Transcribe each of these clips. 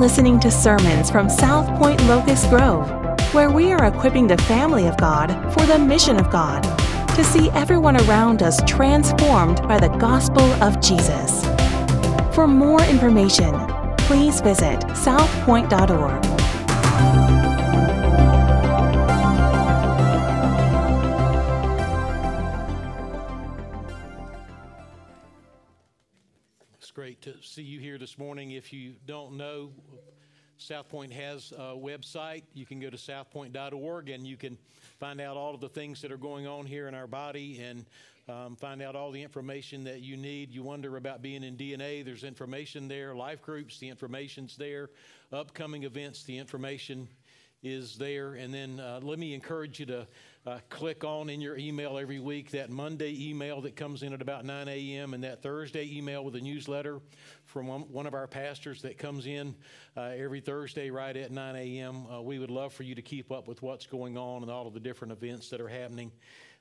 listening to sermons from South Point Locust Grove, where we are equipping the family of God for the mission of God to see everyone around us transformed by the gospel of Jesus. For more information, please visit southpoint.org. to see you here this morning. If you don't know, South Point has a website. You can go to southpoint.org and you can find out all of the things that are going on here in our body and um, find out all the information that you need. You wonder about being in DNA, there's information there. Life groups, the information's there. Upcoming events, the information is there. And then uh, let me encourage you to uh, click on in your email every week that Monday email that comes in at about 9 a.m. and that Thursday email with a newsletter from one, of our pastors that comes in uh, every Thursday right at 9 a.m. Uh, we would love for you to keep up with what's going on and all of the different events that are happening.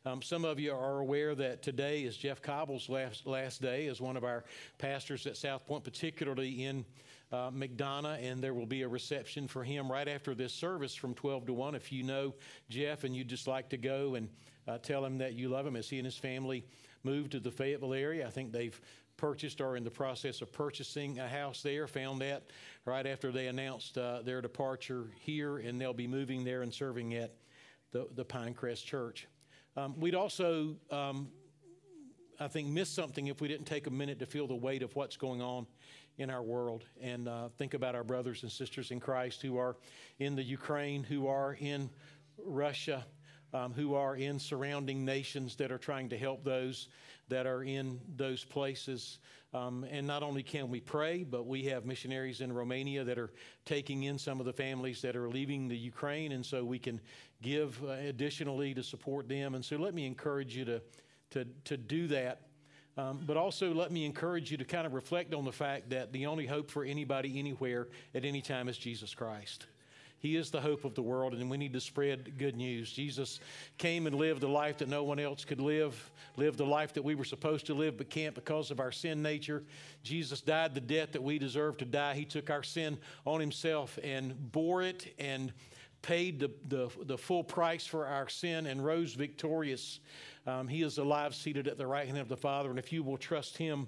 Um, some of you are aware that today is Jeff Cobble's last, last day as one of our pastors at South Point, particularly in uh, McDonough, and there will be a reception for him right after this service from 12 to 1. If you know Jeff and you'd just like to go and uh, tell him that you love him as he and his family move to the Fayetteville area, I think they've purchased or in the process of purchasing a house there. Found that right after they announced uh, their departure here, and they'll be moving there and serving at the, the Pinecrest Church. Um, we'd also, um, I think, miss something if we didn't take a minute to feel the weight of what's going on in our world and uh, think about our brothers and sisters in Christ who are in the Ukraine, who are in Russia, um, who are in surrounding nations that are trying to help those that are in those places. Um, and not only can we pray, but we have missionaries in Romania that are taking in some of the families that are leaving the Ukraine, and so we can give uh, additionally to support them. And so let me encourage you to, to, to do that um, but also, let me encourage you to kind of reflect on the fact that the only hope for anybody anywhere at any time is Jesus Christ. He is the hope of the world, and we need to spread good news. Jesus came and lived a life that no one else could live, lived the life that we were supposed to live but can't because of our sin nature. Jesus died the death that we deserve to die. He took our sin on himself and bore it and paid the, the, the full price for our sin and rose victorious um, he is alive, seated at the right hand of the Father. And if you will trust Him,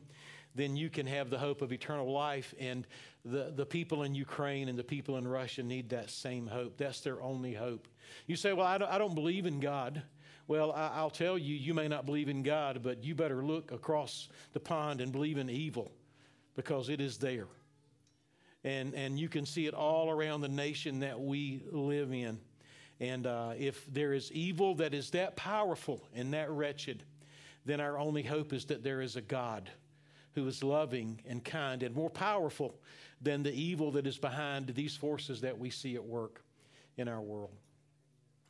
then you can have the hope of eternal life. And the, the people in Ukraine and the people in Russia need that same hope. That's their only hope. You say, Well, I don't, I don't believe in God. Well, I, will tell you, you may not believe in God, but you better look across the pond and believe in evil because it is there. And, and you can see it all around the nation that we live in. And uh, if there is evil that is that powerful and that wretched, then our only hope is that there is a God who is loving and kind and more powerful than the evil that is behind these forces that we see at work in our world.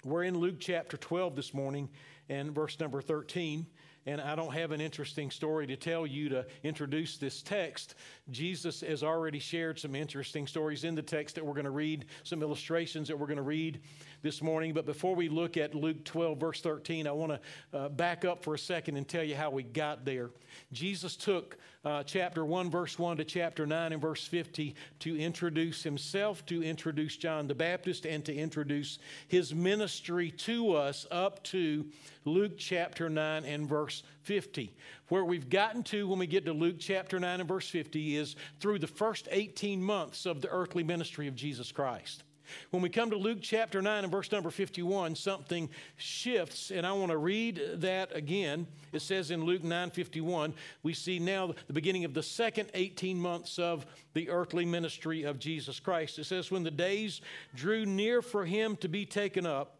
We're in Luke chapter 12 this morning and verse number 13 and I don't have an interesting story to tell you to introduce this text. Jesus has already shared some interesting stories in the text that we're going to read, some illustrations that we're going to read this morning. But before we look at Luke 12, verse 13, I want to uh, back up for a second and tell you how we got there. Jesus took uh, chapter 1, verse 1 to chapter 9 and verse 50 to introduce himself, to introduce John the Baptist, and to introduce his ministry to us up to Luke chapter 9 and verse 50. Where we've gotten to when we get to Luke chapter 9 and verse 50 is through the first 18 months of the earthly ministry of Jesus Christ. When we come to Luke chapter 9 and verse number 51, something shifts, and I want to read that again. It says in Luke 9 51, we see now the beginning of the second 18 months of the earthly ministry of Jesus Christ. It says, When the days drew near for him to be taken up,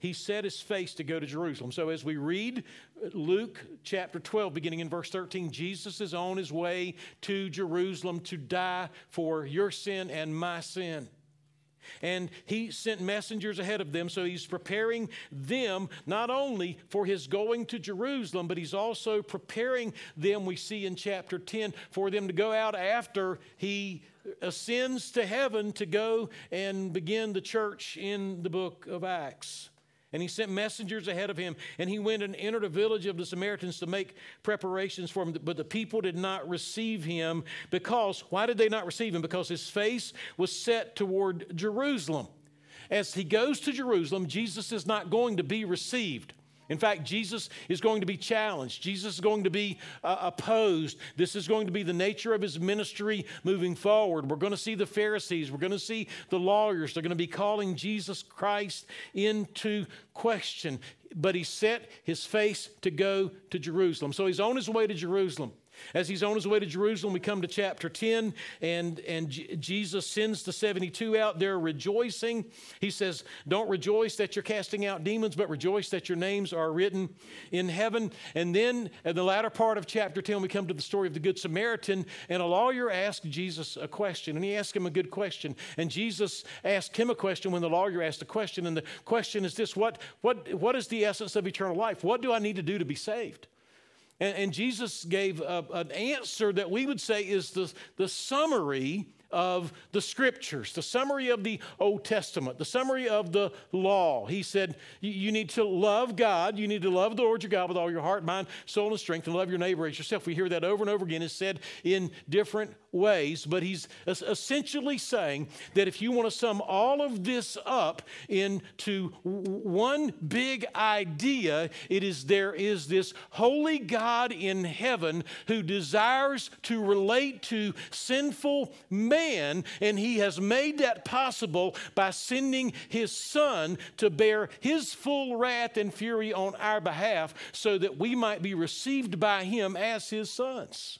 he set his face to go to Jerusalem. So, as we read Luke chapter 12, beginning in verse 13, Jesus is on his way to Jerusalem to die for your sin and my sin. And he sent messengers ahead of them, so he's preparing them not only for his going to Jerusalem, but he's also preparing them, we see in chapter 10, for them to go out after he ascends to heaven to go and begin the church in the book of Acts. And he sent messengers ahead of him, and he went and entered a village of the Samaritans to make preparations for him. But the people did not receive him because, why did they not receive him? Because his face was set toward Jerusalem. As he goes to Jerusalem, Jesus is not going to be received. In fact, Jesus is going to be challenged. Jesus is going to be uh, opposed. This is going to be the nature of his ministry moving forward. We're going to see the Pharisees. We're going to see the lawyers. They're going to be calling Jesus Christ into question. But he set his face to go to Jerusalem. So he's on his way to Jerusalem. As he's on his way to Jerusalem, we come to chapter 10, and, and J- Jesus sends the 72 out. They're rejoicing. He says, Don't rejoice that you're casting out demons, but rejoice that your names are written in heaven. And then in the latter part of chapter 10, we come to the story of the Good Samaritan, and a lawyer asked Jesus a question, and he asked him a good question. And Jesus asked him a question when the lawyer asked a question, and the question is this What, what, what is the essence of eternal life? What do I need to do to be saved? And, and Jesus gave a, an answer that we would say is the, the summary of the scriptures, the summary of the Old Testament, the summary of the law. He said, You need to love God. You need to love the Lord your God with all your heart, mind, soul, and strength, and love your neighbor as yourself. We hear that over and over again. It's said in different ways, but he's essentially saying that if you want to sum all of this up into one big idea, it is there is this holy God in heaven who desires to relate to sinful man, and he has made that possible by sending his son to bear his full wrath and fury on our behalf so that we might be received by him as his sons.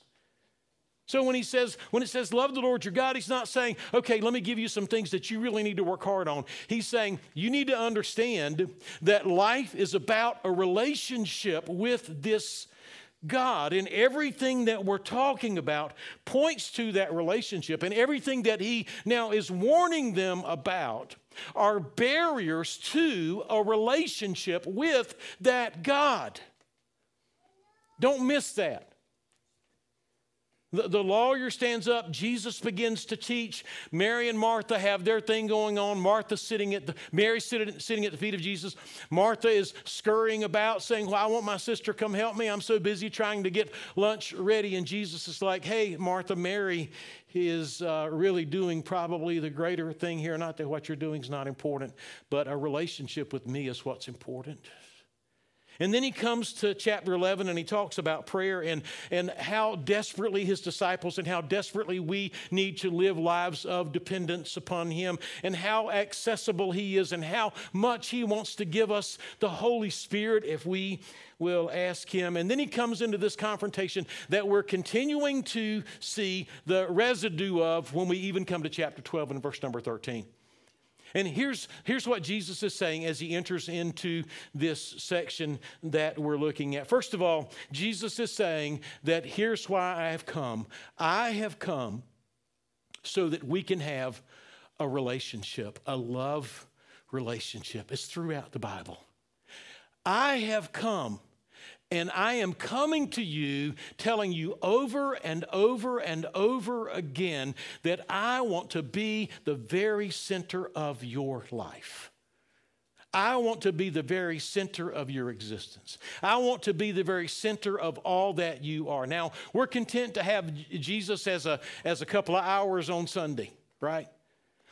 So when he says, when it says love the Lord your God, he's not saying, okay, let me give you some things that you really need to work hard on. He's saying you need to understand that life is about a relationship with this God, and everything that we're talking about points to that relationship, and everything that he now is warning them about are barriers to a relationship with that God. Don't miss that. The, the, lawyer stands up. Jesus begins to teach. Mary and Martha have their thing going on. Martha sitting at the Mary sitting, sitting at the feet of Jesus. Martha is scurrying about, saying, "Well, I want my sister come help me. I'm so busy trying to get lunch ready." And Jesus is like, "Hey, Martha, Mary is uh, really doing probably the greater thing here. Not that what you're doing is not important, but a relationship with me is what's important." And then he comes to chapter 11 and he talks about prayer and, and how desperately his disciples and how desperately we need to live lives of dependence upon him and how accessible he is and how much he wants to give us the Holy Spirit if we will ask him. And then he comes into this confrontation that we're continuing to see the residue of when we even come to chapter 12 and verse number 13. And here's, here's what Jesus is saying as he enters into this section that we're looking at. First of all, Jesus is saying that here's why I have come. I have come so that we can have a relationship, a love relationship. It's throughout the Bible. I have come and I am coming to you, telling you over and over and over again that I want to be the very center of your life. I want to be the very center of your existence. I want to be the very center of all that you are. Now, we're content to have Jesus as a, as a couple of hours on Sunday, right?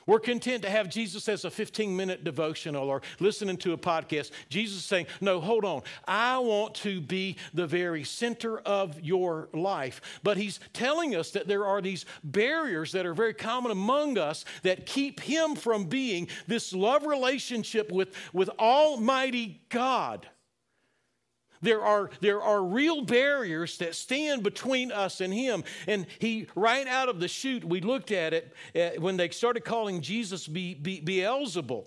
We're content to have Jesus as a 15 minute devotional or listening to a podcast. Jesus is saying, No, hold on. I want to be the very center of your life. But he's telling us that there are these barriers that are very common among us that keep him from being this love relationship with, with Almighty God. There are, there are real barriers that stand between us and Him. And He, right out of the chute, we looked at it uh, when they started calling Jesus Be, Be, Beelzebul.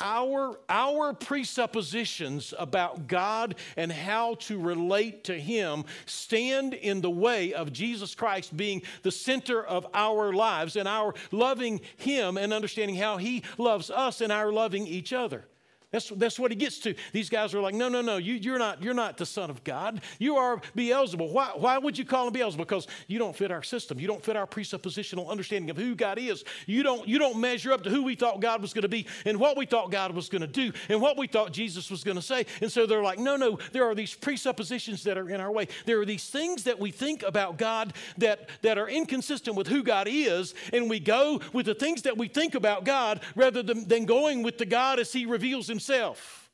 Our, our presuppositions about God and how to relate to Him stand in the way of Jesus Christ being the center of our lives and our loving Him and understanding how He loves us and our loving each other. That's, that's what he gets to. These guys are like, no, no, no, you, you're, not, you're not the Son of God. You are Beelzebul. Why, why would you call him Beelzebul? Because you don't fit our system. You don't fit our presuppositional understanding of who God is. You don't, you don't measure up to who we thought God was going to be and what we thought God was going to do and what we thought Jesus was going to say. And so they're like, no, no, there are these presuppositions that are in our way. There are these things that we think about God that, that are inconsistent with who God is, and we go with the things that we think about God rather than, than going with the God as he reveals himself himself.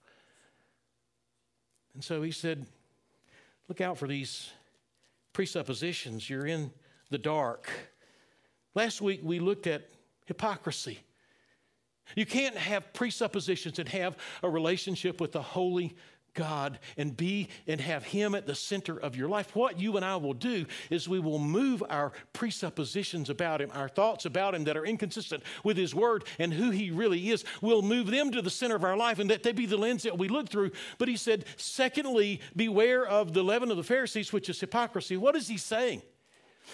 And so he said, Look out for these presuppositions. You're in the dark. Last week we looked at hypocrisy. You can't have presuppositions and have a relationship with the Holy God and be and have Him at the center of your life, what you and I will do is we will move our presuppositions about Him, our thoughts about Him that are inconsistent with His Word and who He really is. We'll move them to the center of our life and that they be the lens that we look through. But He said, secondly, beware of the leaven of the Pharisees, which is hypocrisy. What is He saying?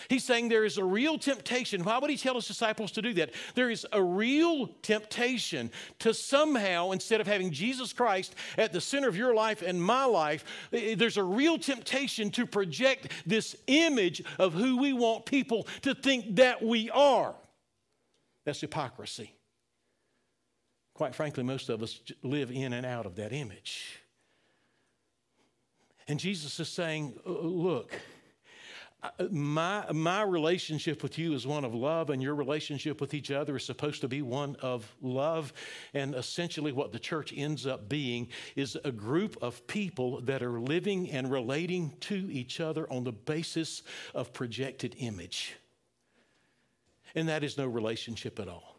He's saying there is a real temptation. Why would he tell his disciples to do that? There is a real temptation to somehow, instead of having Jesus Christ at the center of your life and my life, there's a real temptation to project this image of who we want people to think that we are. That's hypocrisy. Quite frankly, most of us live in and out of that image. And Jesus is saying, look, my, my relationship with you is one of love, and your relationship with each other is supposed to be one of love. And essentially, what the church ends up being is a group of people that are living and relating to each other on the basis of projected image. And that is no relationship at all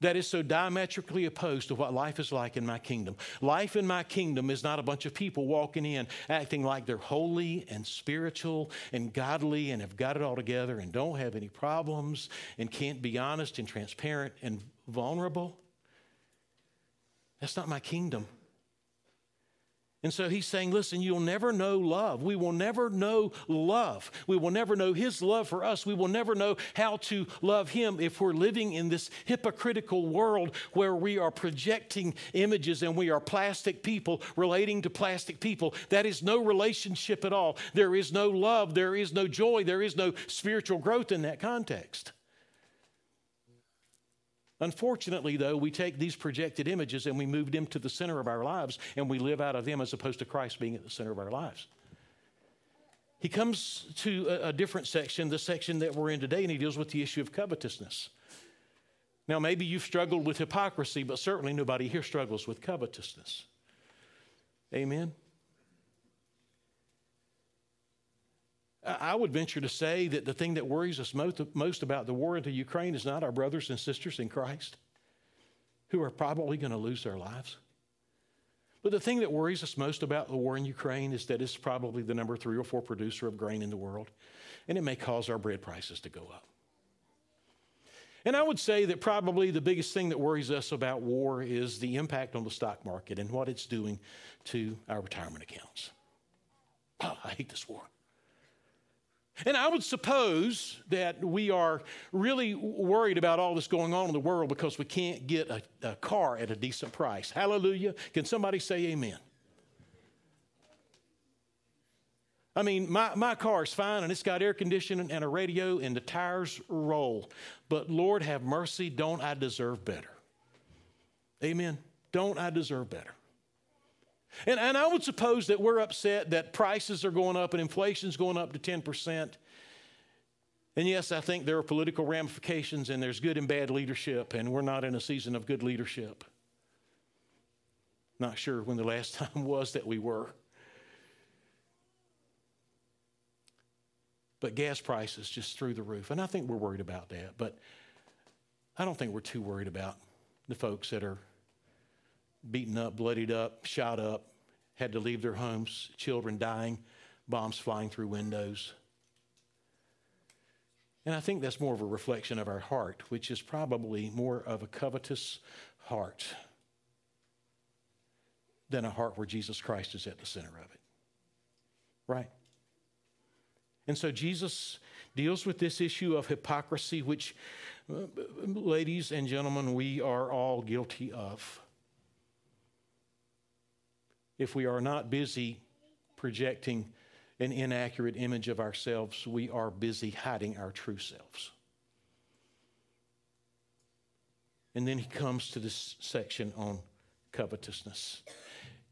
that is so diametrically opposed to what life is like in my kingdom. Life in my kingdom is not a bunch of people walking in acting like they're holy and spiritual and godly and have got it all together and don't have any problems and can't be honest and transparent and vulnerable. That's not my kingdom. And so he's saying, listen, you'll never know love. We will never know love. We will never know his love for us. We will never know how to love him if we're living in this hypocritical world where we are projecting images and we are plastic people relating to plastic people. That is no relationship at all. There is no love. There is no joy. There is no spiritual growth in that context. Unfortunately, though, we take these projected images and we move them to the center of our lives and we live out of them as opposed to Christ being at the center of our lives. He comes to a, a different section, the section that we're in today, and he deals with the issue of covetousness. Now, maybe you've struggled with hypocrisy, but certainly nobody here struggles with covetousness. Amen. I would venture to say that the thing that worries us most, most about the war into Ukraine is not our brothers and sisters in Christ who are probably going to lose their lives. But the thing that worries us most about the war in Ukraine is that it's probably the number three or four producer of grain in the world, and it may cause our bread prices to go up. And I would say that probably the biggest thing that worries us about war is the impact on the stock market and what it's doing to our retirement accounts. Oh, I hate this war. And I would suppose that we are really worried about all this going on in the world because we can't get a, a car at a decent price. Hallelujah. Can somebody say amen? I mean, my, my car is fine and it's got air conditioning and a radio and the tires roll. But Lord have mercy, don't I deserve better? Amen. Don't I deserve better? And, and I would suppose that we're upset that prices are going up and inflation's going up to 10%. And yes, I think there are political ramifications and there's good and bad leadership, and we're not in a season of good leadership. Not sure when the last time was that we were. But gas prices just through the roof. And I think we're worried about that. But I don't think we're too worried about the folks that are beaten up, bloodied up, shot up, had to leave their homes, children dying, bombs flying through windows. And I think that's more of a reflection of our heart, which is probably more of a covetous heart than a heart where Jesus Christ is at the center of it. Right? And so Jesus deals with this issue of hypocrisy, which, uh, ladies and gentlemen, we are all guilty of. If we are not busy projecting an inaccurate image of ourselves, we are busy hiding our true selves. And then he comes to this section on covetousness.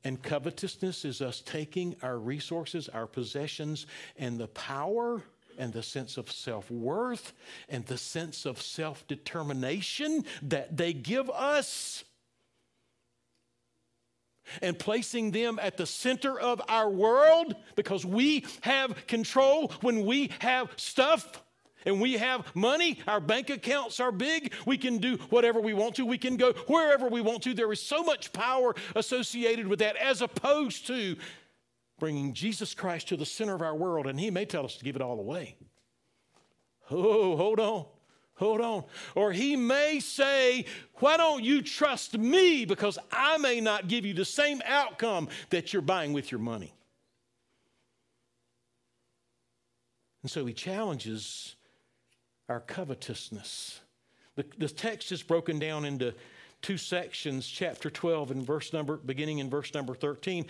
And covetousness is us taking our resources, our possessions, and the power and the sense of self worth and the sense of self determination that they give us and placing them at the center of our world because we have control when we have stuff and we have money. Our bank accounts are big. We can do whatever we want to. We can go wherever we want to. There is so much power associated with that as opposed to bringing Jesus Christ to the center of our world. And He may tell us to give it all away. Oh, hold on. Hold on. Or he may say, Why don't you trust me? Because I may not give you the same outcome that you're buying with your money. And so he challenges our covetousness. The, the text is broken down into two sections, chapter 12 and verse number, beginning in verse number 13.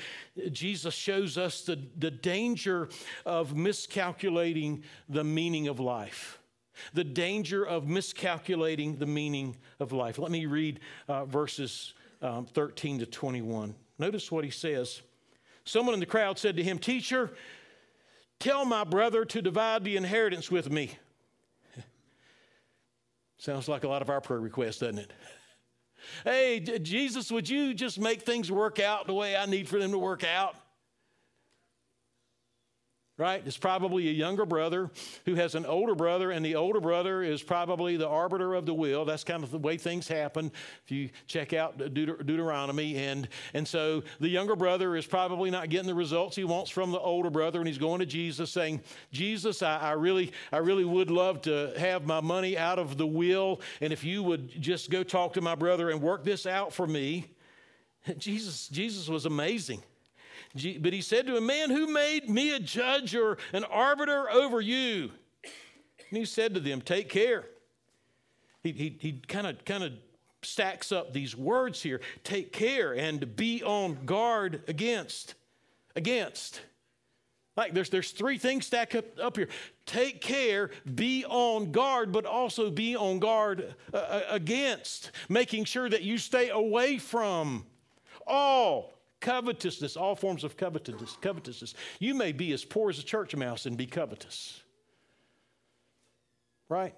Jesus shows us the, the danger of miscalculating the meaning of life. The danger of miscalculating the meaning of life. Let me read uh, verses um, 13 to 21. Notice what he says. Someone in the crowd said to him, Teacher, tell my brother to divide the inheritance with me. Sounds like a lot of our prayer requests, doesn't it? Hey, Jesus, would you just make things work out the way I need for them to work out? Right? It's probably a younger brother who has an older brother, and the older brother is probably the arbiter of the will. That's kind of the way things happen if you check out Deut- Deuteronomy. And, and so the younger brother is probably not getting the results he wants from the older brother, and he's going to Jesus saying, Jesus, I, I really, I really would love to have my money out of the will, and if you would just go talk to my brother and work this out for me. Jesus, Jesus was amazing. But he said to a man, Who made me a judge or an arbiter over you? And he said to them, Take care. He, he, he kind of kind of stacks up these words here take care and be on guard against. Against. Like there's, there's three things stacked up, up here. Take care, be on guard, but also be on guard uh, uh against, making sure that you stay away from all covetousness, all forms of covetousness, covetousness. You may be as poor as a church mouse and be covetous. Right?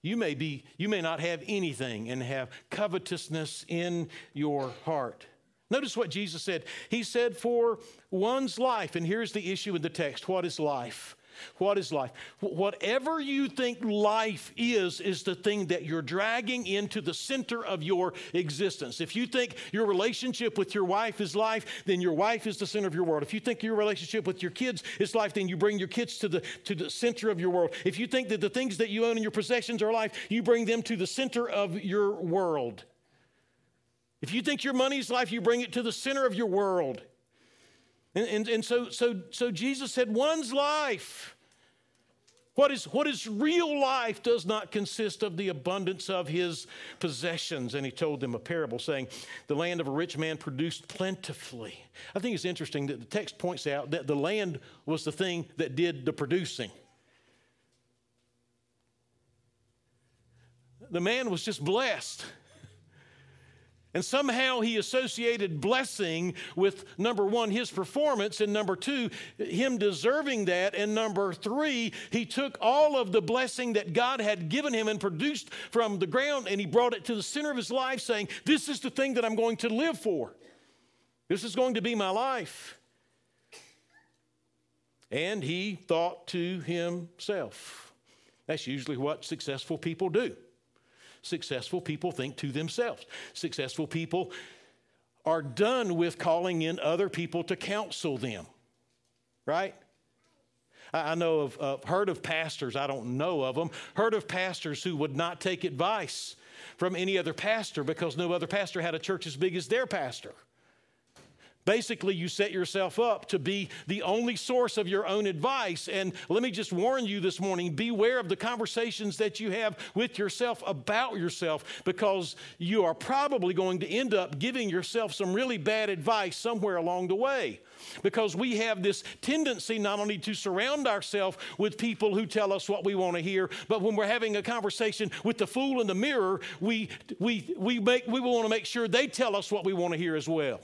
You may be, you may not have anything and have covetousness in your heart. Notice what Jesus said. He said, For one's life, and here's the issue in the text what is life? What is life? Whatever you think life is, is the thing that you're dragging into the center of your existence. If you think your relationship with your wife is life, then your wife is the center of your world. If you think your relationship with your kids is life, then you bring your kids to the, to the center of your world. If you think that the things that you own and your possessions are life, you bring them to the center of your world. If you think your money's life, you bring it to the center of your world. And, and, and so, so, so Jesus said, one's life. What is, what is real life does not consist of the abundance of his possessions. And he told them a parable saying, The land of a rich man produced plentifully. I think it's interesting that the text points out that the land was the thing that did the producing. The man was just blessed. And somehow he associated blessing with number one, his performance, and number two, him deserving that. And number three, he took all of the blessing that God had given him and produced from the ground and he brought it to the center of his life, saying, This is the thing that I'm going to live for. This is going to be my life. And he thought to himself. That's usually what successful people do. Successful people think to themselves. Successful people are done with calling in other people to counsel them, right? I know of, heard of pastors, I don't know of them, heard of pastors who would not take advice from any other pastor because no other pastor had a church as big as their pastor. Basically, you set yourself up to be the only source of your own advice. And let me just warn you this morning beware of the conversations that you have with yourself about yourself because you are probably going to end up giving yourself some really bad advice somewhere along the way. Because we have this tendency not only to surround ourselves with people who tell us what we want to hear, but when we're having a conversation with the fool in the mirror, we, we, we, make, we want to make sure they tell us what we want to hear as well.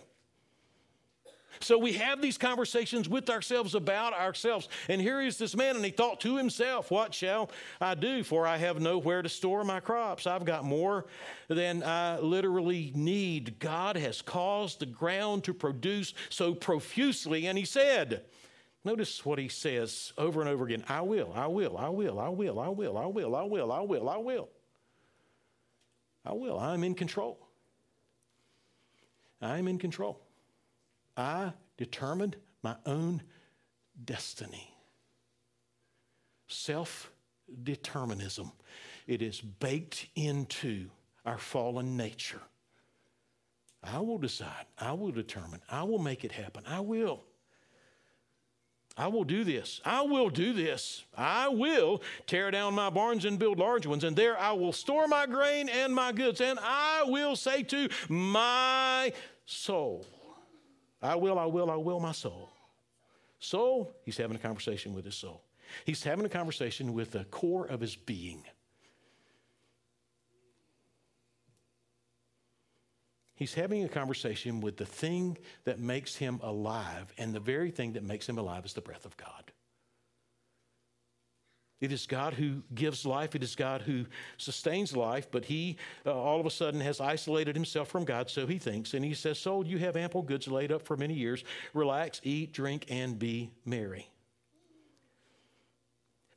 So we have these conversations with ourselves about ourselves. And here is this man, and he thought to himself, What shall I do? For I have nowhere to store my crops. I've got more than I literally need. God has caused the ground to produce so profusely. And he said, Notice what he says over and over again I will, I will, I will, I will, I will, I will, I will, I will, I will. I will. I'm in control. I'm in control. I determined my own destiny. Self determinism. It is baked into our fallen nature. I will decide. I will determine. I will make it happen. I will. I will do this. I will do this. I will tear down my barns and build large ones, and there I will store my grain and my goods, and I will say to my soul, I will, I will, I will, my soul. Soul, he's having a conversation with his soul. He's having a conversation with the core of his being. He's having a conversation with the thing that makes him alive, and the very thing that makes him alive is the breath of God. It is God who gives life. It is God who sustains life, but he uh, all of a sudden has isolated himself from God, so he thinks. And he says, Soul, you have ample goods laid up for many years. Relax, eat, drink, and be merry.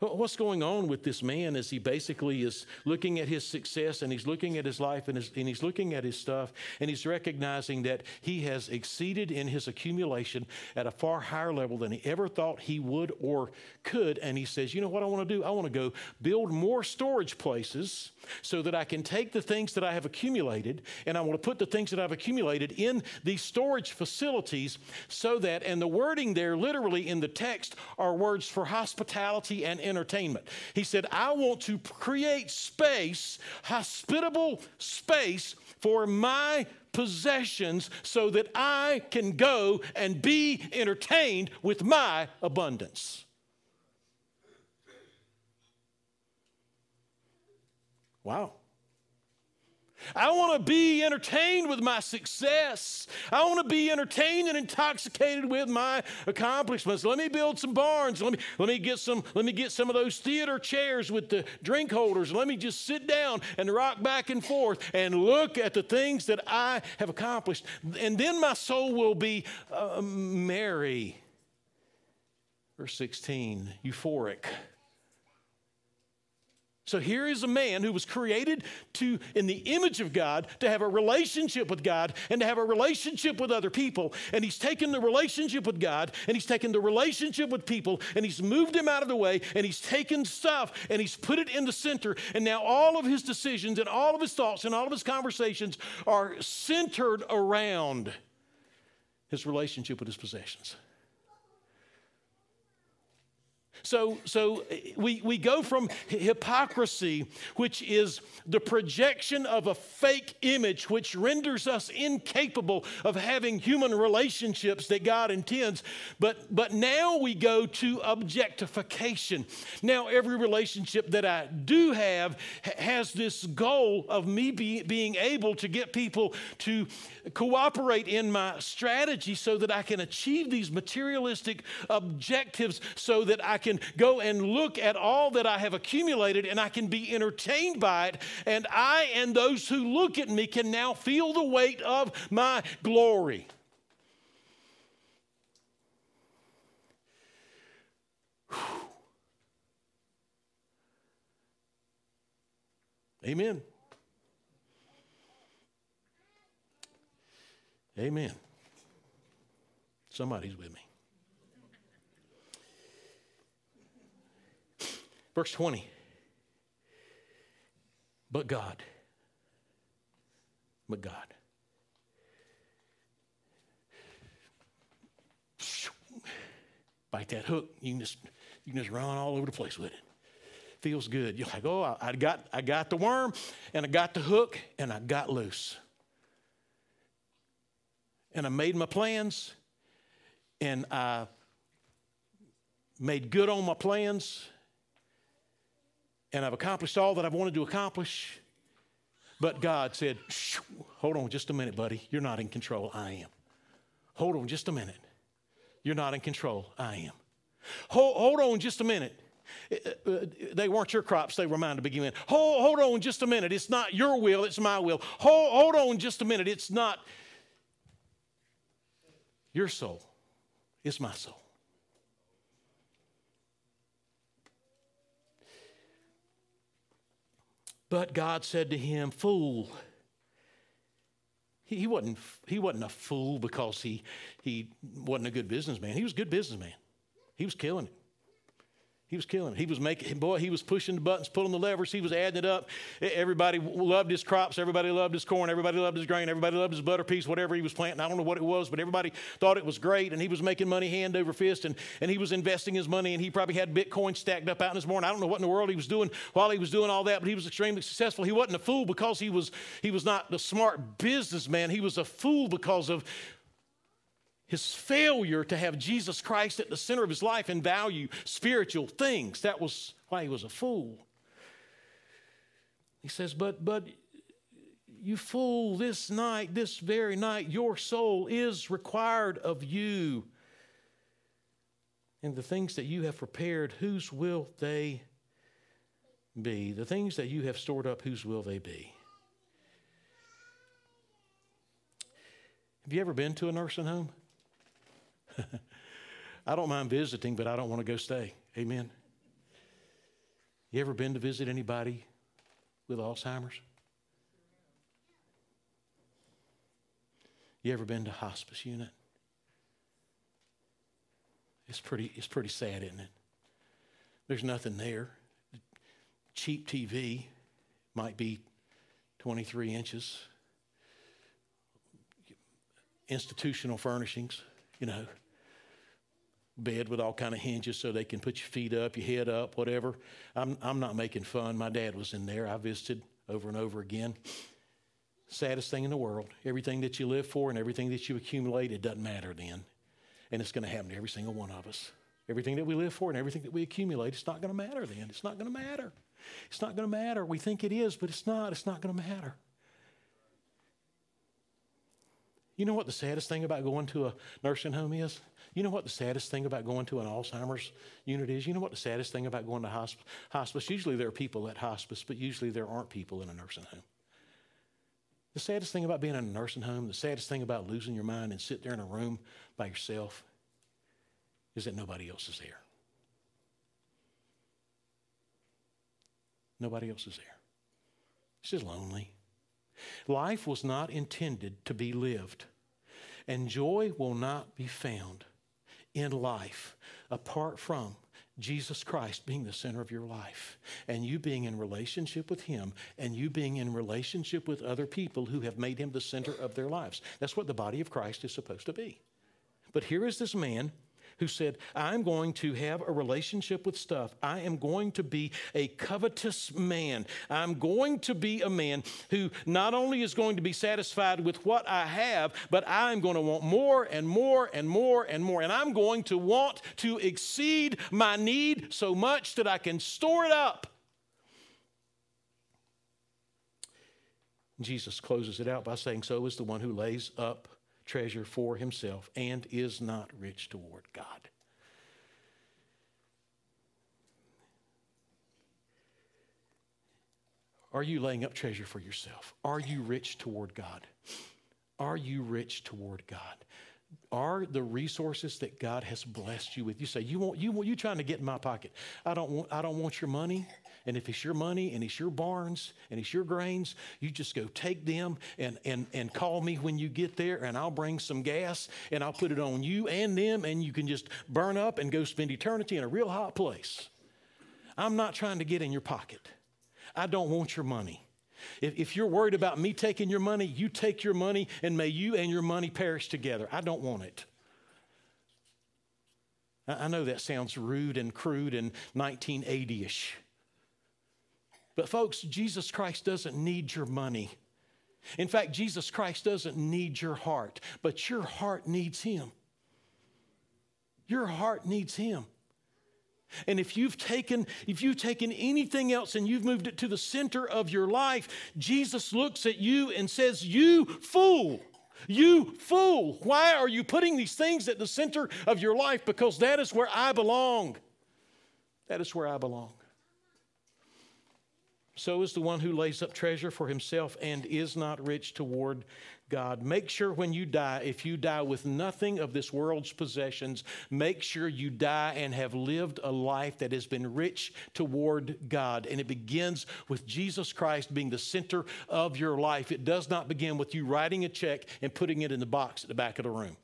What's going on with this man is he basically is looking at his success and he's looking at his life and, his, and, he's looking at his stuff and he's recognizing that he has exceeded in his accumulation at a far higher level than he ever thought he would or could. And he says, You know what I want to do? I want to go build more storage places so that I can take the things that I have accumulated and I want to put the things that I've accumulated in these storage facilities so that, and the wording there literally in the text are words for hospitality and entertainment. He said, I want to create space, hospitable space for my possessions so that I can go and be entertained with my abundance. Wow. I want to be entertained with my success. I want to be entertained and intoxicated with my accomplishments. Let me build some barns. Let me, let me get some, let me get some of those theater chairs with the drink holders. Let me just sit down and rock back and forth and look at the things that I have accomplished. And then my soul will be uh, merry. Verse 16, euphoric. So here is a man who was created to, in the image of God, to have a relationship with God and to have a relationship with other people. And he's taken the relationship with God and he's taken the relationship with people and he's moved him out of the way and he's taken stuff and he's put it in the center. And now all of his decisions and all of his thoughts and all of his conversations are centered around his relationship with his possessions. So, so eh, we, we go from hypocrisy, which is the projection of a fake image, which renders us incapable of having human relationships that God intends. But, but now we go to objectification. Now, every relationship that I do have has this goal of me be, being able to get people to cooperate in my strategy so that I can achieve these materialistic objectives so that I can go and look at all that I have accumulated and I can be entertained by it. And I and those who look at me can now feel the weight of my glory. Amen. Amen. Somebody's with me. Verse 20. But God. But God. Bite that hook, you can just you can just run all over the place with it. Feels good. You're like, oh, I, got I got the worm and I got the hook and I got loose. And I made my plans and I made good on my plans and I've accomplished all that I've wanted to accomplish. But God said, Hold on just a minute, buddy. You're not in control. I am. Hold on just a minute. You're not in control. I am. Hold, hold on just a minute. Uh, uh, they weren't your crops, they were mine to begin with. Hold, hold on just a minute. It's not your will, it's my will. Hold, hold on just a minute. It's not your soul, it's my soul. But God said to him, Fool. He, he, wasn't, he wasn't a fool because he, he wasn't a good businessman. He was a good businessman. He was killing it. He was killing. He was making, boy, he was pushing the buttons, pulling the levers. He was adding it up. Everybody loved his crops. Everybody loved his corn. Everybody loved his grain. Everybody loved his butter piece, whatever he was planting. I don't know what it was, but everybody thought it was great. And he was making money hand over fist. And, and he was investing his money. And he probably had Bitcoin stacked up out in his morning. I don't know what in the world he was doing while he was doing all that, but he was extremely successful. He wasn't a fool because he was, he was not the smart businessman. He was a fool because of his failure to have Jesus Christ at the center of his life and value spiritual things. That was why he was a fool. He says, But, but, you fool, this night, this very night, your soul is required of you. And the things that you have prepared, whose will they be? The things that you have stored up, whose will they be? Have you ever been to a nursing home? I don't mind visiting, but I don't want to go stay. Amen. You ever been to visit anybody with Alzheimer's? You ever been to hospice unit? It's pretty, it's pretty sad, isn't it? There's nothing there. Cheap TV might be 23 inches. Institutional furnishings, you know, bed with all kind of hinges so they can put your feet up, your head up, whatever. I'm, I'm not making fun. My dad was in there. I visited over and over again. Saddest thing in the world. Everything that you live for and everything that you accumulate, it doesn't matter then. And it's going to happen to every single one of us. Everything that we live for and everything that we accumulate, it's not going to matter then. It's not going to matter. It's not going to matter. We think it is, but it's not. It's not going to matter. You know what the saddest thing about going to a nursing home is? You know what the saddest thing about going to an Alzheimer's unit is? You know what the saddest thing about going to hosp- hospice? Usually there are people at hospice, but usually there aren't people in a nursing home. The saddest thing about being in a nursing home, the saddest thing about losing your mind and sit there in a room by yourself is that nobody else is there. Nobody else is there. It's just lonely. Life was not intended to be lived, and joy will not be found in life apart from Jesus Christ being the center of your life and you being in relationship with Him and you being in relationship with other people who have made Him the center of their lives. That's what the body of Christ is supposed to be. But here is this man who said, I'm going to have a relationship with stuff. I am going to be a covetous man. I'm going to be a man who not only is going to be satisfied with what I have, but I'm going to want more and more and more and more. And I'm going to want to exceed my need so much that I can store it up. Jesus closes it out by saying, So is the one who lays up treasure for himself and is not rich toward God. Are you laying up treasure for yourself? Are you rich toward God? Are you rich toward God? Are the resources that God has blessed you with? You say, you want you want you trying to get in my pocket. I don't want I don't want your money. And if it's your money and it's your barns and it's your grains, you just go take them and, and, and call me when you get there, and I'll bring some gas and I'll put it on you and them, and you can just burn up and go spend eternity in a real hot place. I'm not trying to get in your pocket. I don't want your money. If, if you're worried about me taking your money, you take your money and may you and your money perish together. I don't want it. I know that sounds rude and crude and 1980 ish. But, folks, Jesus Christ doesn't need your money. In fact, Jesus Christ doesn't need your heart, but your heart needs Him. Your heart needs Him. And if you've taken if you've taken anything else and you've moved it to the center of your life, Jesus looks at you and says, "You fool. You fool. Why are you putting these things at the center of your life? Because that is where I belong. That is where I belong." So is the one who lays up treasure for himself and is not rich toward God. Make sure when you die, if you die with nothing of this world's possessions, make sure you die and have lived a life that has been rich toward God. And it begins with Jesus Christ being the center of your life. It does not begin with you writing a check and putting it in the box at the back of the room.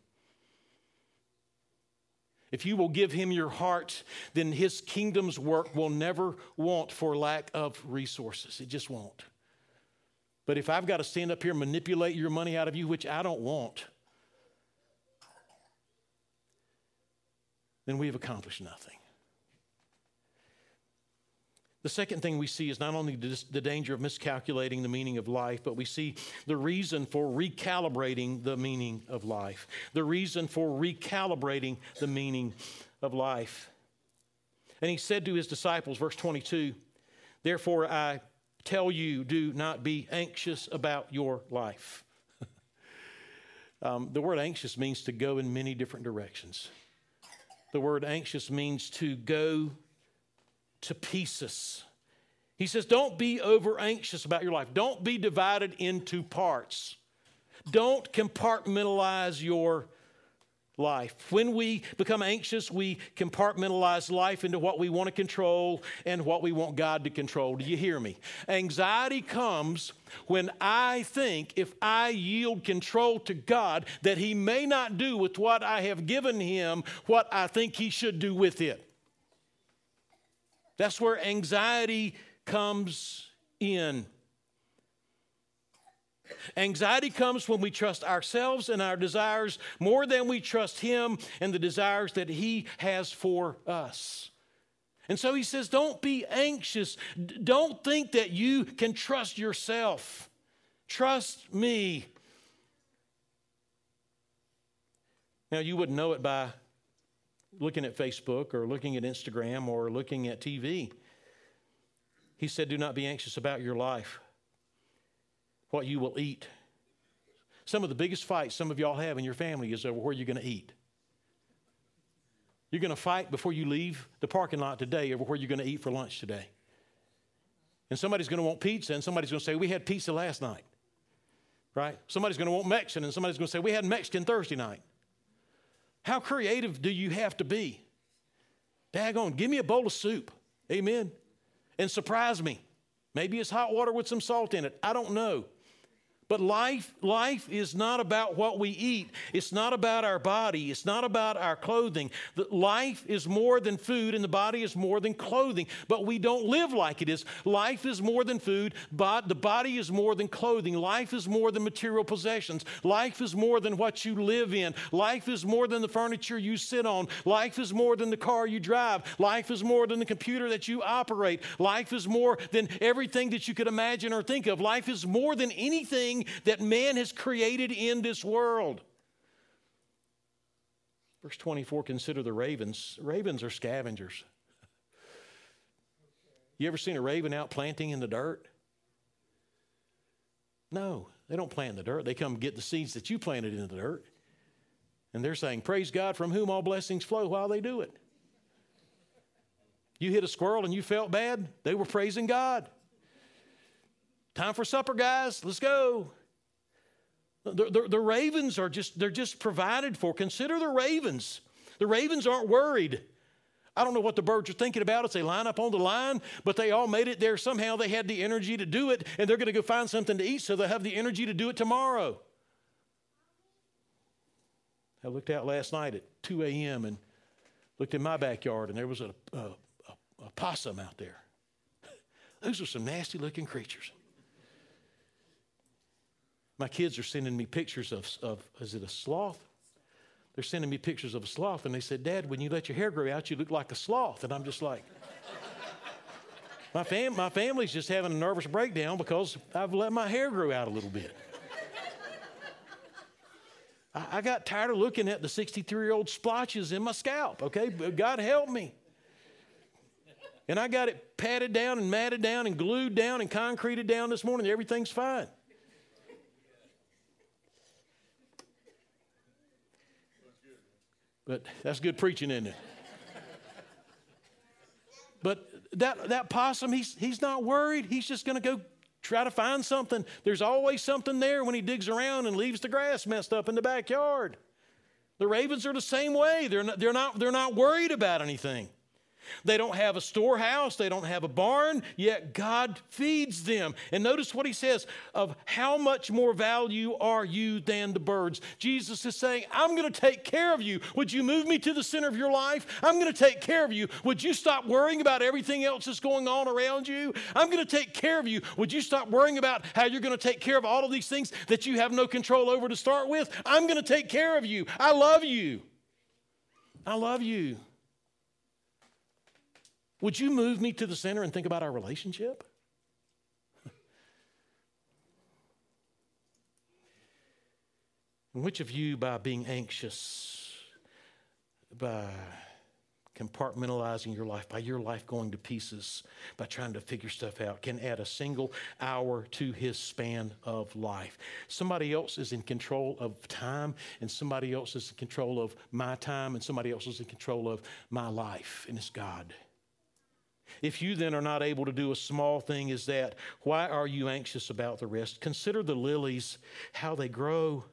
If you will give him your heart, then his kingdom's work will never want for lack of resources. It just won't. But if I've got to stand up here and manipulate your money out of you, which I don't want, then we have accomplished nothing. The second thing we see is not only the danger of miscalculating the meaning of life, but we see the reason for recalibrating the meaning of life. The reason for recalibrating the meaning of life. And he said to his disciples, verse 22, Therefore I tell you, do not be anxious about your life. um, the word anxious means to go in many different directions. The word anxious means to go to pieces. He says, Don't be over anxious about your life. Don't be divided into parts. Don't compartmentalize your life. When we become anxious, we compartmentalize life into what we want to control and what we want God to control. Do you hear me? Anxiety comes when I think if I yield control to God, that He may not do with what I have given Him what I think He should do with it. That's where anxiety comes in. Anxiety comes when we trust ourselves and our desires more than we trust Him and the desires that He has for us. And so He says, Don't be anxious. Don't think that you can trust yourself. Trust me. Now, you wouldn't know it by looking at Facebook or looking at Instagram or looking at TV. He said, Do not be anxious about your life, what you will eat. Some of the biggest fights some of y'all have in your family is over where you're going to eat. You're going to fight before you leave the parking lot today over where you're going to eat for lunch today. And somebody's going to want pizza, and somebody's going to say, We had pizza last night. Right? Somebody's going to want Mexican, and somebody's going to say, We had Mexican Thursday night. How creative do you have to be? Daggone, give me a bowl of soup. Amen. And surprise me. Maybe it's hot water with some salt in it. I don't know. But life, life is not about what we eat. It's not about our body. It's not about our clothing. Life is more than food, and the body is more than clothing. But we don't live like it is. Life is more than food, but the body is more than clothing. Life is more than material possessions. Life is more than what you live in. Life is more than the furniture you sit on. Life is more than the car you drive. Life is more than the computer that you operate. Life is more than everything that you could imagine or think of. Life is more than anything that man has created in this world. Verse 24 consider the ravens. Ravens are scavengers. You ever seen a raven out planting in the dirt? No, they don't plant in the dirt. They come get the seeds that you planted in the dirt. And they're saying, Praise God from whom all blessings flow while they do it. You hit a squirrel and you felt bad, they were praising God. Time for supper, guys. Let's go. The, the, the, ravens are just, they're just provided for. Consider the ravens. The ravens aren't worried. I don't know what the birds are thinking about as they line up on the line, but they all made it there. Somehow they had the energy to do it, and they're going to go find something to eat so they'll have the energy to do it tomorrow. I looked out last night at 2 a.m. and looked in my backyard, and there was a, a, a, a possum out there. Those are some nasty looking creatures. My kids are sending me pictures of, of is it a sloth? they're sending me pictures of a sloth, and they said, Dad, when you let your hair grow out, you look like a sloth. And I'm just like, my, fam- my family's just having a nervous breakdown because I've let my hair grow out a little bit. I, I got tired of looking at the 63 year old splotches in my scalp, okay? God help me. And I got it patted down and matted down and glued down and concreted down this morning. Everything's fine. But that's good preaching, isn't it? But that, that possum, he's, he's not worried. He's just going to go try to find something. There's always something there when he digs around and leaves the grass messed up in the backyard. The ravens are the same way. They're not, they're not, they're not worried about anything. They don't have a storehouse, they don't have a barn, yet God feeds them. And notice what he says of how much more value are you than the birds. Jesus is saying, I'm going to take care of you. Would you move me to the center of your life? I'm going to take care of you. Would you stop worrying about everything else that's going on around you? I'm going to take care of you. Would you stop worrying about how you're going to take care of all of these things that you have no control over to start with? I'm going to take care of you. I love you. I love you. Would you move me to the center and think about our relationship? which of you, by being anxious, by compartmentalizing your life, by your life going to pieces, by trying to figure stuff out, can add a single hour to his span of life. Somebody else is in control of time, and somebody else is in control of my time, and somebody else is in control of my life, and it's God. If you then are not able to do a small thing as that, why are you anxious about the rest? Consider the lilies, how they grow.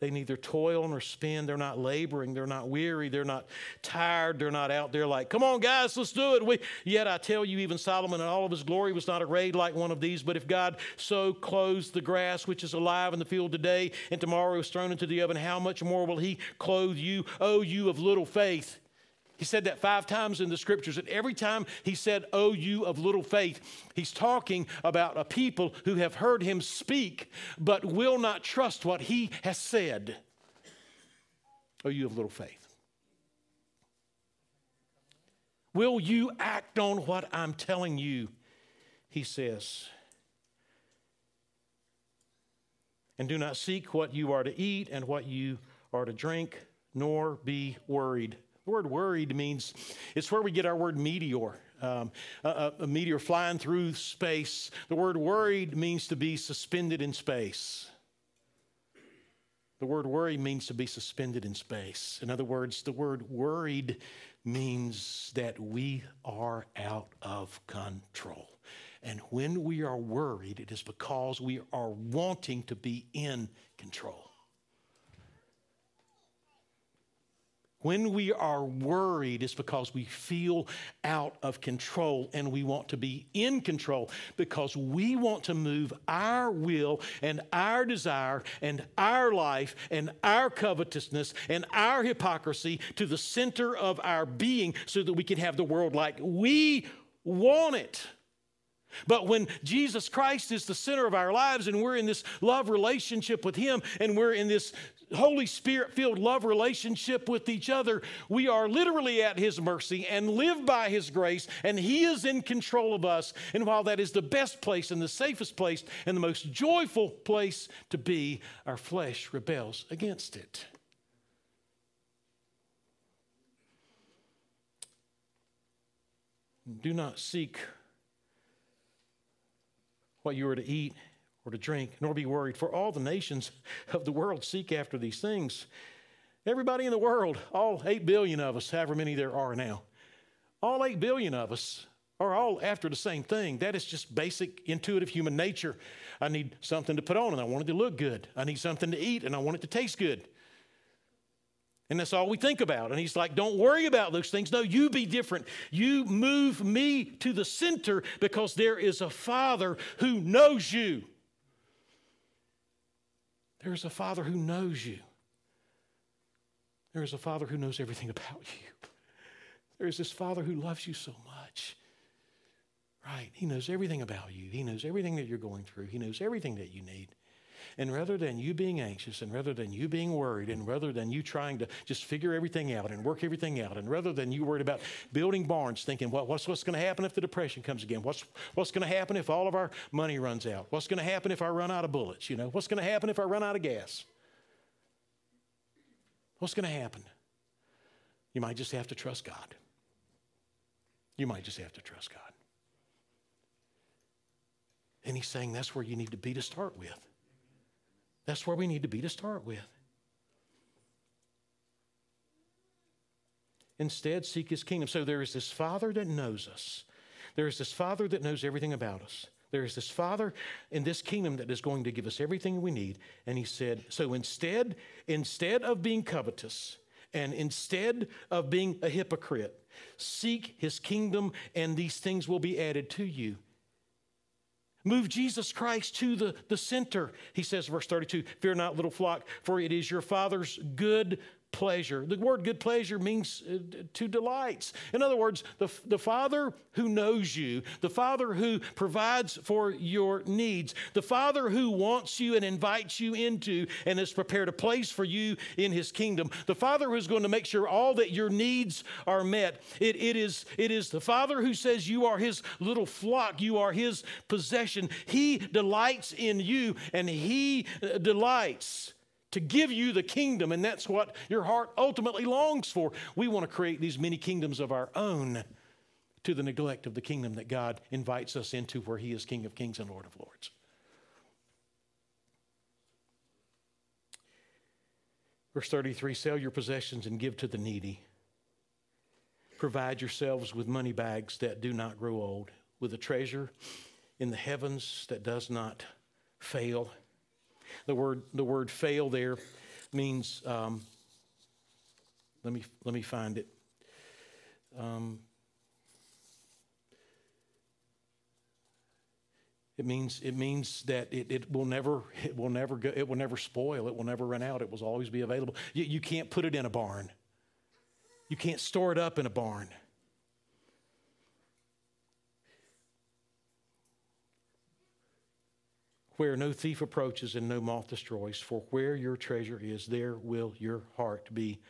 They neither toil nor spin. They're not laboring. They're not weary. They're not tired. They're not out there like, come on, guys, let's do it. We, yet I tell you, even Solomon in all of his glory was not arrayed like one of these. But if God so clothes the grass which is alive in the field today and tomorrow is thrown into the oven, how much more will he clothe you, O you of little faith? He said that five times in the scriptures, and every time he said, Oh, you of little faith, he's talking about a people who have heard him speak, but will not trust what he has said. Oh, you of little faith. Will you act on what I'm telling you? He says. And do not seek what you are to eat and what you are to drink, nor be worried. The word worried means it's where we get our word meteor. Um, a, a, meteor flying through space. The word worried means to be suspended in space. The word worry means to be suspended in space. In other words, the word worried means that we are out of control. And when we are worried, it is because we are wanting to be in control. When we are worried, it's because we feel out of control and we want to be in control because we want to move our will and our desire and our life and our covetousness and our hypocrisy to the center of our being so that we can have the world like we want it. But when Jesus Christ is the center of our lives and we're in this love relationship with Him and we're in this Holy Spirit filled love relationship with each other, we are literally at His mercy and live by His grace, and He is in control of us. And while that is the best place and the safest place and the most joyful place to be, our flesh rebels against it. Do not seek what you are to eat or to drink, nor be worried, for all the nations of the world seek after these things. Everybody in the world, all 8 billion of us, however many there are now, all 8 billion of us are all after the same thing. That is just basic intuitive human nature. I need something to put on and I want it to look good. I need something to eat and I want it to taste good. And that's all we think about. And he's like, don't worry about those things. No, you be different. You move me to the center because there is a Father who knows you. There is a Father who knows you. There is a Father who knows everything about you. There is this Father who loves you so much. Right? He knows everything about you. He knows everything that you're going through. He knows everything that you need. And rather than you being anxious, and rather than you being worried, and rather than you trying to just figure everything out and work everything out, and rather than you worried about building barns, thinking, well, what's, what's going to happen if the depression comes again? What's, what's going to happen if all of our money runs out? What's going to happen if I run out of bullets? You know, what's going to happen if I run out of gas? What's going to happen? You might just have to trust God. You might just have to trust God. And he's saying that's where you need to be to start with. That's where we need to be to start with. Instead, seek his kingdom. So there is this Father that knows us. There is this Father that knows everything about us. There is this Father in this kingdom that is going to give us everything we need. And he said, so instead, instead of being covetous and instead of being a hypocrite, seek his kingdom and these things will be added to you. Move Jesus Christ to the, the center. He says, verse 32 Fear not, little flock, for it is your Father's good pleasure. The word good pleasure means uh, to delights. In other words, the, the Father who knows you, the Father who provides for your needs, the Father who wants you and invites you into and has prepared a place for you in His kingdom, the Father who's going to make sure all that your needs are met. It, it, is, it is the Father who says you are His little flock, you are His possession. He delights in you and He uh, delights to give you the kingdom, and that's what your heart ultimately longs for. We want to create these many kingdoms of our own to the neglect of the kingdom that God invites us into, where He is King of kings and Lord of lords. Verse 33 Sell your possessions and give to the needy. Provide yourselves with money bags that do not grow old, with a treasure in the heavens that does not fail the word, the word fail there means, um, let, me, let me find it. Um, It means, it means that it, it, will never, it will never go, it will never spoil, it will never run out, it will always be available. You, you can't put it in a barn. You can't store it up in a barn. Where no thief approaches and no moth destroys. For where your treasure is, there will your heart be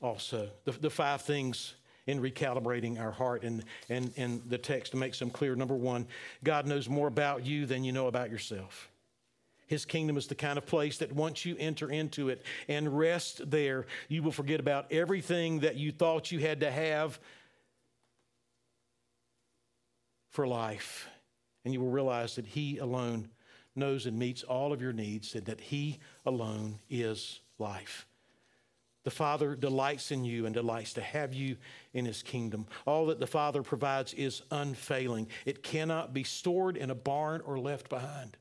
also. The, the five things in recalibrating our heart, and, and, and the text makes them clear. Number one, God knows more about you than you know about yourself. His kingdom is the kind of place that once you enter into it and rest there, you will forget about everything that you thought you had to have for life. And you will realize that He alone knows and meets all of your needs, and that He alone is life. The Father delights in you and delights to have you in His kingdom. All that the Father provides is unfailing, it cannot be stored in a barn or left behind.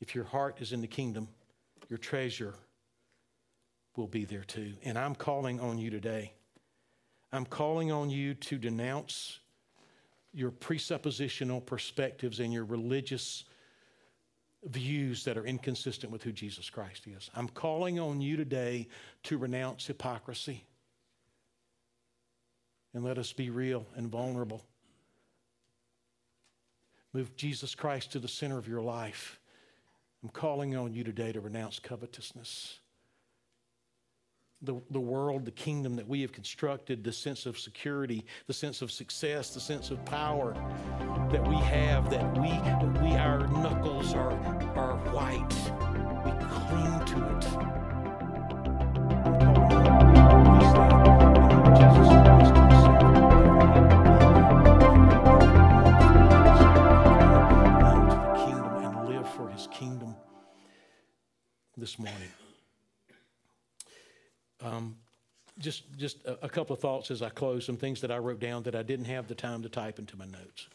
If your heart is in the kingdom, your treasure will be there too. And I'm calling on you today. I'm calling on you to denounce your presuppositional perspectives and your religious views that are inconsistent with who Jesus Christ is. I'm calling on you today to renounce hypocrisy and let us be real and vulnerable. Move Jesus Christ to the center of your life. I'm calling on you today to renounce covetousness the, the world, the kingdom that we have constructed, the sense of security, the sense of success, the sense of power that we have, that we, we our knuckles are, are white. We cling to it. this morning. Um, just just a, a couple of thoughts as I close, some things that I wrote down that I didn't have the time to type into my notes.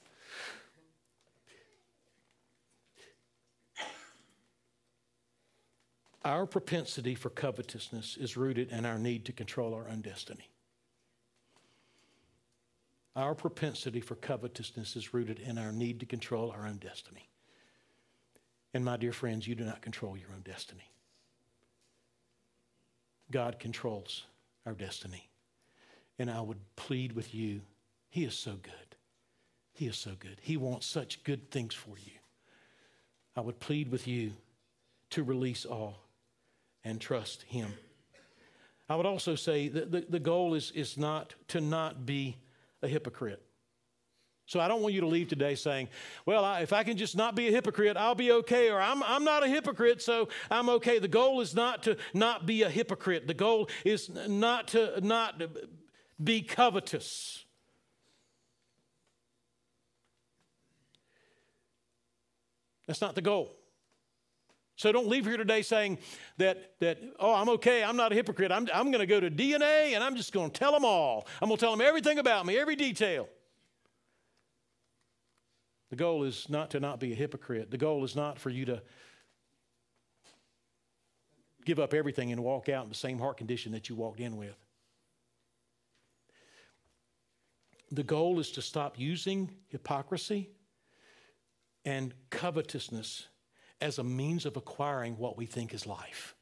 Our propensity for covetousness is rooted in our need to control our own destiny. Our propensity for covetousness is rooted in our need to control our own destiny. And my dear friends, you do not control your own destiny. God controls our destiny. And I would plead with you, He is so good. He is so good. He wants such good things for you. I would plead with you to release all and trust Him. I would also say that the, the goal is, is not to not be a hypocrite. So I don't want you to leave today saying, well, I, if I can just not be a hypocrite, I'll be okay, or I'm, I'm not a hypocrite, so I'm okay. The goal is not to not be a hypocrite. The goal is not to not be covetous. That's not the goal. So don't leave here today saying that, that oh, I'm okay, I'm not a hypocrite. I'm, I'm going to go to DNA and I'm just going to tell them all. I'm going to tell them everything about me, every detail. The goal is not to not be a hypocrite. The goal is not for you to give up everything and walk out in the same heart condition that you walked in with. The goal is to stop using hypocrisy and covetousness as a means of acquiring what we think is life.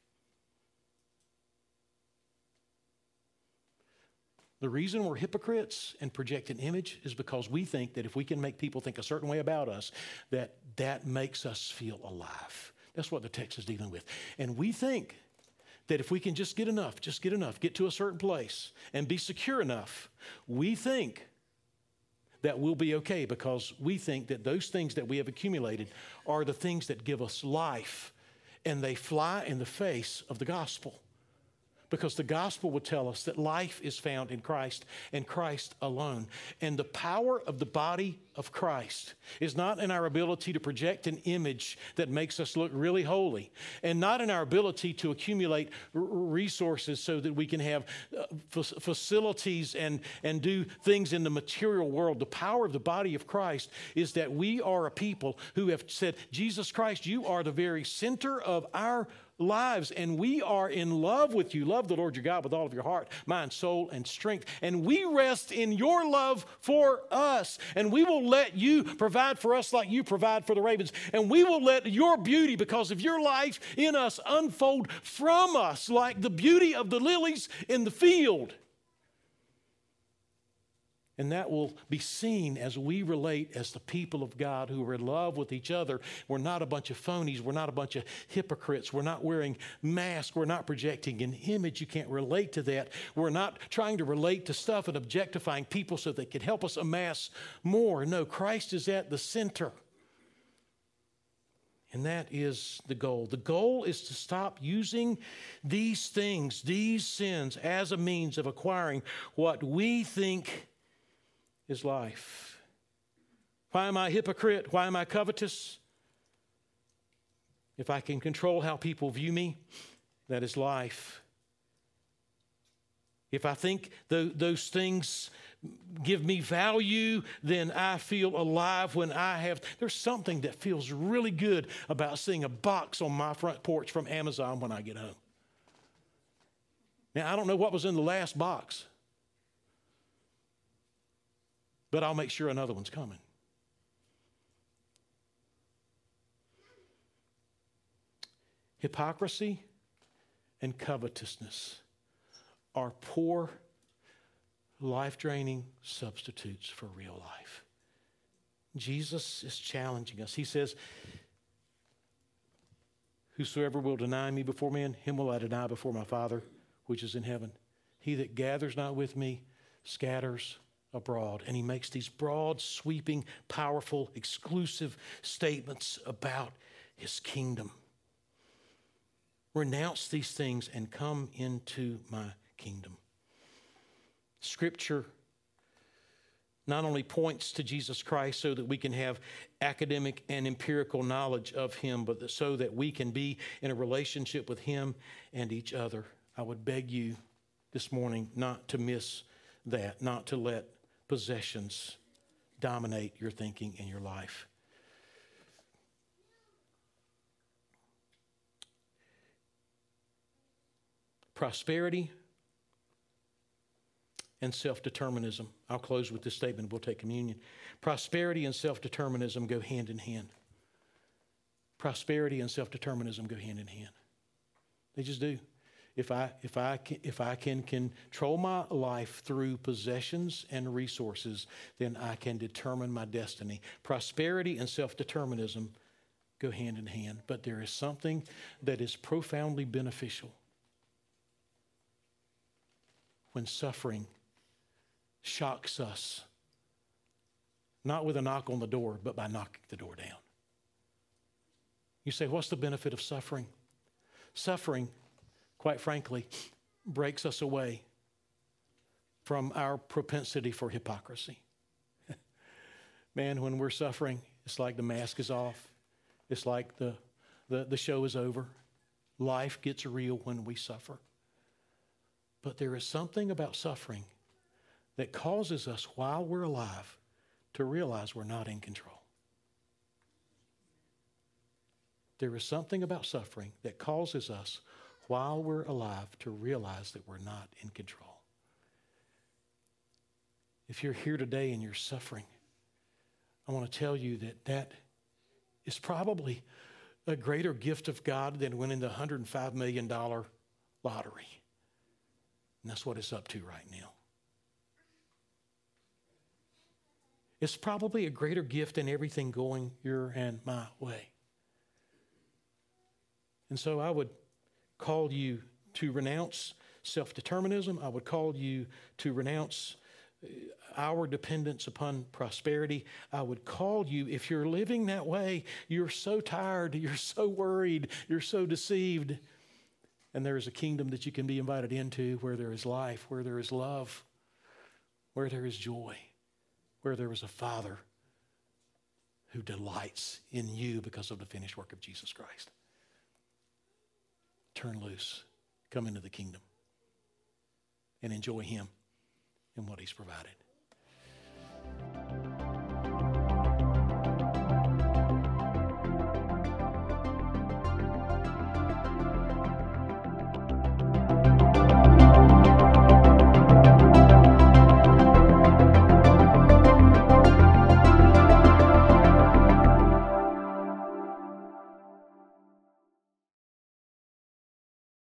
The reason we're hypocrites and project an image is because we think that if we can make people think a certain way about us, that that makes us feel alive. That's what the text is dealing with. And we think that if we can just get enough, just get enough, get to a certain place and be secure enough, we think that we'll be okay because we think that those things that we have accumulated are the things that give us life and they fly in the face of the gospel because the gospel would tell us that life is found in Christ and Christ alone. And the power of the body of Christ is not in our ability to project an image that makes us look really holy, and not in our ability to accumulate resources so that we can have uh, facilities and, and do things in the material world. The power of the body of Christ is that we are a people who have said, Jesus Christ, you are the very center of our lives. And we are in love with you. Love the Lord your God with all of your heart, mind, soul, and strength. And we rest in your love for us. And we will let you provide for us like you provide for the ravens. And we will let your beauty, because of your life in us, unfold from us like the beauty of the lilies in the field. And that will be seen as we relate as the people of God who are in love with each other. We're not a bunch of phonies. We're not a bunch of hypocrites. We're not wearing masks. We're not projecting an image. You can't relate to that. We're not trying to relate to stuff and objectifying people so they could help us amass more. No, Christ is at the center. And that is the goal. The goal is to stop using these things, these sins, as a means of acquiring what we think is life. Why am I a hypocrite? Why am I covetous? If I can control how people view me, that is life. If I think those things give me value, then I feel alive when I have. There's something that feels really good about seeing a box on my front porch from Amazon when I get home. Now, I don't know what was in the last box but I'll make sure another one's coming. Hypocrisy and covetousness are poor, life draining substitutes for real life. Jesus is challenging us. He says, Whosoever will deny me before men, him will I deny before my Father which is in heaven. He that gathers not with me scatters abroad. And he makes these broad, sweeping, powerful, exclusive statements about his kingdom. Renounce these things and come into my kingdom. Scripture not only points to Jesus Christ so that we can have academic and empirical knowledge of him, but so that we can be in a relationship with him and each other. I would beg you this morning not to miss that, not to let possessions dominate your thinking and your life. Prosperity and self determinism. I'll close with this statement. We'll take communion. Prosperity and self determinism go hand in hand. Prosperity and self determinism go hand in hand. They just do if I, if I, can, if I can control my life through possessions and resources, then I can determine my destiny. Prosperity and self determinism go hand in hand, but there is something that is profoundly beneficial when suffering shocks us, not with a knock on the door, but by knocking the door down. You say, What's the benefit of suffering? Suffering, quite frankly, breaks us away from our propensity for hypocrisy. Man, when we're suffering, it's like the mask is off. It's like the, the, the show is over. Life gets real when we suffer. But there is something about suffering that causes us, while we're alive, to realize we're not in control. There is something about suffering that causes us, while we're alive, to realize that we're not in control. If you're here today and you're suffering, I want to tell you that that is probably a greater gift of God than winning the $105 million lottery. And that's what it's up to right now. It's probably a greater gift than everything going your and my way. And so I would call you to renounce self determinism. I would call you to renounce uh, our dependence upon prosperity, I would call you, if you're living that way, you're so tired, you're so worried, you're so deceived. And there is a kingdom that you can be invited into where there is life, where there is love, where there is joy, where there is a Father who delights in you because of the finished work of Jesus Christ turn loose, come into the kingdom, and enjoy Him and what He's provided.